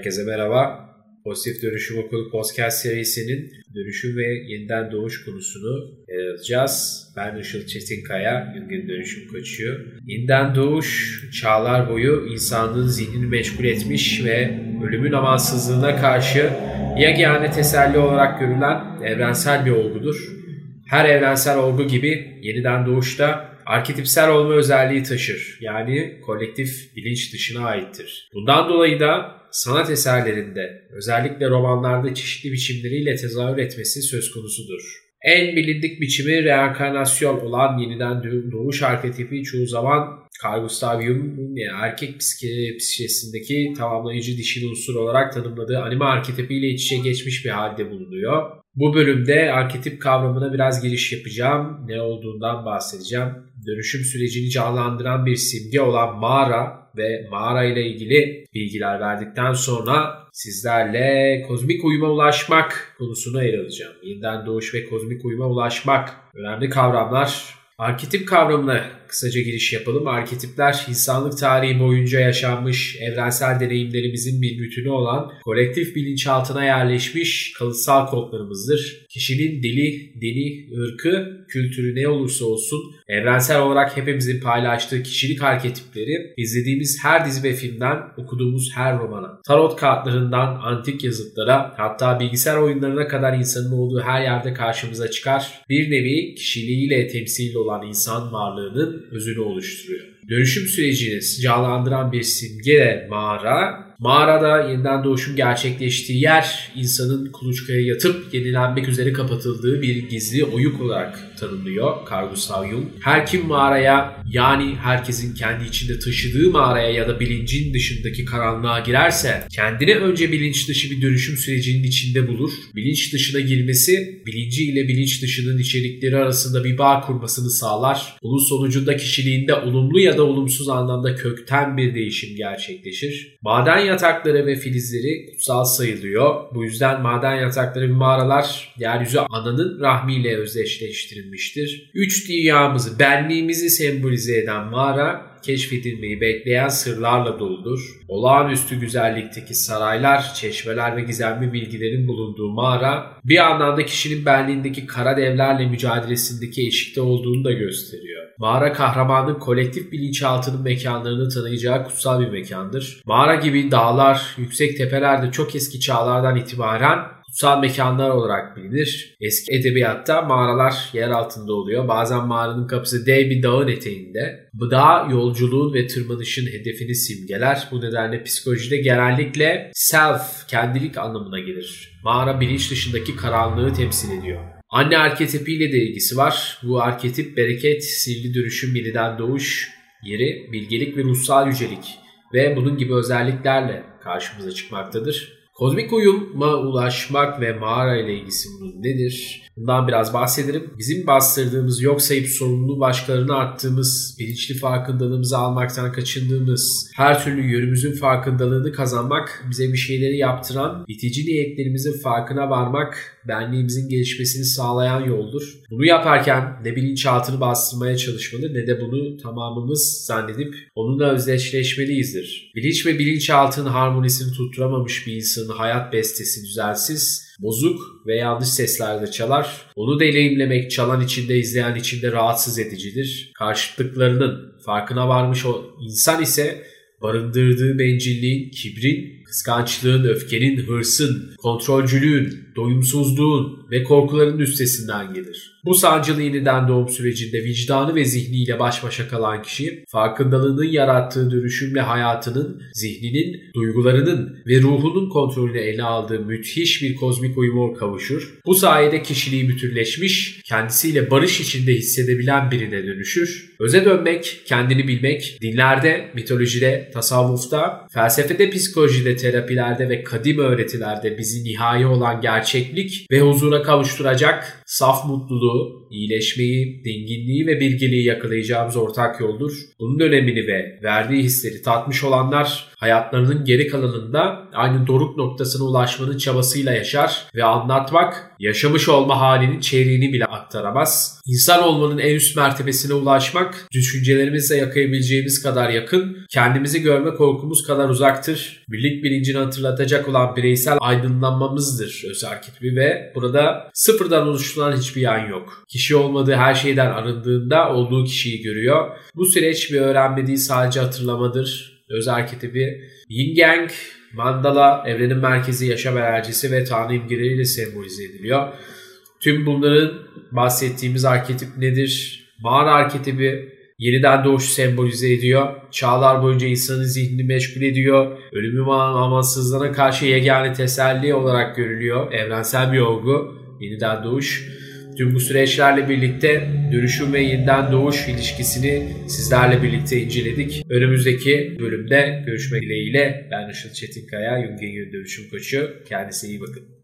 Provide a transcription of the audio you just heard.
Herkese merhaba. Pozitif Dönüşüm Okulu Podcast serisinin dönüşüm ve yeniden doğuş konusunu ele alacağız. Ben Işıl Çetinkaya, Güngör Dönüşüm Koçuyor. Yeniden doğuş çağlar boyu insanlığın zihnini meşgul etmiş ve ölümün amansızlığına karşı yegane teselli olarak görülen evrensel bir olgudur. Her evrensel olgu gibi yeniden doğuşta arketipsel olma özelliği taşır. Yani kolektif bilinç dışına aittir. Bundan dolayı da sanat eserlerinde özellikle romanlarda çeşitli biçimleriyle tezahür etmesi söz konusudur. En bilindik biçimi reenkarnasyon olan yeniden doğuş arketipi çoğu zaman Carl Gustav Jung'un yani erkek psikolojisindeki tamamlayıcı dişil unsur olarak tanımladığı anime arketipiyle iç içe geçmiş bir halde bulunuyor. Bu bölümde arketip kavramına biraz giriş yapacağım. Ne olduğundan bahsedeceğim. Dönüşüm sürecini canlandıran bir simge olan mağara ve mağara ile ilgili bilgiler verdikten sonra sizlerle kozmik uyuma ulaşmak konusunu ele alacağım. Yeniden doğuş ve kozmik uyuma ulaşmak önemli kavramlar. Arketip kavramına kısaca giriş yapalım. Arketipler insanlık tarihi boyunca yaşanmış evrensel deneyimlerimizin bir bütünü olan kolektif bilinçaltına yerleşmiş kalıtsal kodlarımızdır. Kişinin dili, dini, ırkı, kültürü ne olursa olsun evrensel olarak hepimizin paylaştığı kişilik arketipleri izlediğimiz her dizi ve filmden okuduğumuz her romana, tarot kartlarından antik yazıtlara hatta bilgisayar oyunlarına kadar insanın olduğu her yerde karşımıza çıkar. Bir nevi kişiliğiyle temsil olan insan varlığının özünü oluşturuyor. Dönüşüm sürecini sıcaklandıran bir simge mağara Mağarada yeniden doğuşun gerçekleştiği yer insanın kuluçkaya yatıp yenilenmek üzere kapatıldığı bir gizli oyuk olarak tanımlıyor Jung. Her kim mağaraya yani herkesin kendi içinde taşıdığı mağaraya ya da bilincin dışındaki karanlığa girerse kendini önce bilinç dışı bir dönüşüm sürecinin içinde bulur. Bilinç dışına girmesi bilinci ile bilinç dışının içerikleri arasında bir bağ kurmasını sağlar. Bunun sonucunda kişiliğinde olumlu ya da olumsuz anlamda kökten bir değişim gerçekleşir. Maden yatakları ve filizleri kutsal sayılıyor. Bu yüzden maden yatakları ve mağaralar yeryüzü ananın rahmiyle özdeşleştirilmiştir. Üç dünyamızı, benliğimizi sembolize eden mağara keşfedilmeyi bekleyen sırlarla doludur. Olağanüstü güzellikteki saraylar, çeşmeler ve gizemli bilgilerin bulunduğu mağara bir anlamda kişinin benliğindeki kara devlerle mücadelesindeki eşikte olduğunu da gösteriyor. Mağara kahramanın kolektif bilinçaltının mekanlarını tanıyacağı kutsal bir mekandır. Mağara gibi dağlar, yüksek tepelerde çok eski çağlardan itibaren kutsal mekanlar olarak bilinir. Eski edebiyatta mağaralar yer altında oluyor. Bazen mağaranın kapısı dev bir dağın eteğinde. Bu dağ yolculuğun ve tırmanışın hedefini simgeler. Bu nedenle psikolojide genellikle self, kendilik anlamına gelir. Mağara bilinç dışındaki karanlığı temsil ediyor. Anne arketipiyle de ilgisi var. Bu arketip bereket, sivri dönüşüm, yeniden doğuş yeri, bilgelik ve ruhsal yücelik ve bunun gibi özelliklerle karşımıza çıkmaktadır. Kozmik uyuma ulaşmak ve mağara ile ilgisi nedir? Bundan biraz bahsederim. Bizim bastırdığımız, yok sayıp sorumluluğu başkalarına attığımız, bilinçli farkındalığımızı almaktan kaçındığımız, her türlü yönümüzün farkındalığını kazanmak, bize bir şeyleri yaptıran, itici niyetlerimizin farkına varmak, benliğimizin gelişmesini sağlayan yoldur. Bunu yaparken ne bilinçaltını bastırmaya çalışmalı ne de bunu tamamımız zannedip onunla özdeşleşmeliyizdir. Bilinç ve bilinçaltının harmonisini tutturamamış bir insanın hayat bestesi düzensiz, bozuk ve yanlış seslerde çalar. Onu deneyimlemek çalan içinde izleyen içinde rahatsız edicidir. Karşıtlıklarının farkına varmış o insan ise barındırdığı bencilliğin, kibrin, kıskançlığın, öfkenin, hırsın, kontrolcülüğün, doyumsuzluğun ve korkuların üstesinden gelir. Bu sancılı yeniden doğum sürecinde vicdanı ve zihniyle baş başa kalan kişi farkındalığının yarattığı dönüşümle hayatının, zihninin, duygularının ve ruhunun kontrolünü ele aldığı müthiş bir kozmik uyuma kavuşur. Bu sayede kişiliği bütünleşmiş, kendisiyle barış içinde hissedebilen birine dönüşür. Öze dönmek, kendini bilmek, dinlerde, mitolojide, tasavvufta, felsefede, psikolojide, terapilerde ve kadim öğretilerde bizi nihai olan gerçeklik ve huzura kavuşturacak saf mutluluğu, iyileşmeyi, dinginliği ve bilgiliği yakalayacağımız ortak yoldur. Bunun önemini ve verdiği hisleri tatmış olanlar hayatlarının geri kalanında aynı doruk noktasına ulaşmanın çabasıyla yaşar ve anlatmak yaşamış olma halinin çeyreğini bile aktaramaz. İnsan olmanın en üst mertebesine ulaşmak düşüncelerimizle yakayabileceğimiz kadar yakın, kendimizi görme korkumuz kadar uzaktır. Birlik bilincini hatırlatacak olan bireysel aydınlanmamızdır öz arketipi ve burada sıfırdan oluşturulan hiçbir yan yok. Kişi olmadığı her şeyden arındığında olduğu kişiyi görüyor. Bu süreç bir öğrenme değil sadece hatırlamadır. Öz arketipi Yin Yang, Mandala, evrenin merkezi, yaşam enerjisi ve tanrı imgeleriyle sembolize ediliyor. Tüm bunların bahsettiğimiz arketip nedir? Mağara arketipi yeniden doğuşu sembolize ediyor. Çağlar boyunca insanın zihnini meşgul ediyor. Ölümü ve amansızlığına karşı yegane teselli olarak görülüyor. Evrensel bir olgu. Yeniden doğuş. Tüm bu süreçlerle birlikte dönüşüm ve yeniden doğuş ilişkisini sizlerle birlikte inceledik. Önümüzdeki bölümde görüşmek dileğiyle ben Işıl Çetinkaya, Jungian Dönüşüm Koçu. Kendinize iyi bakın.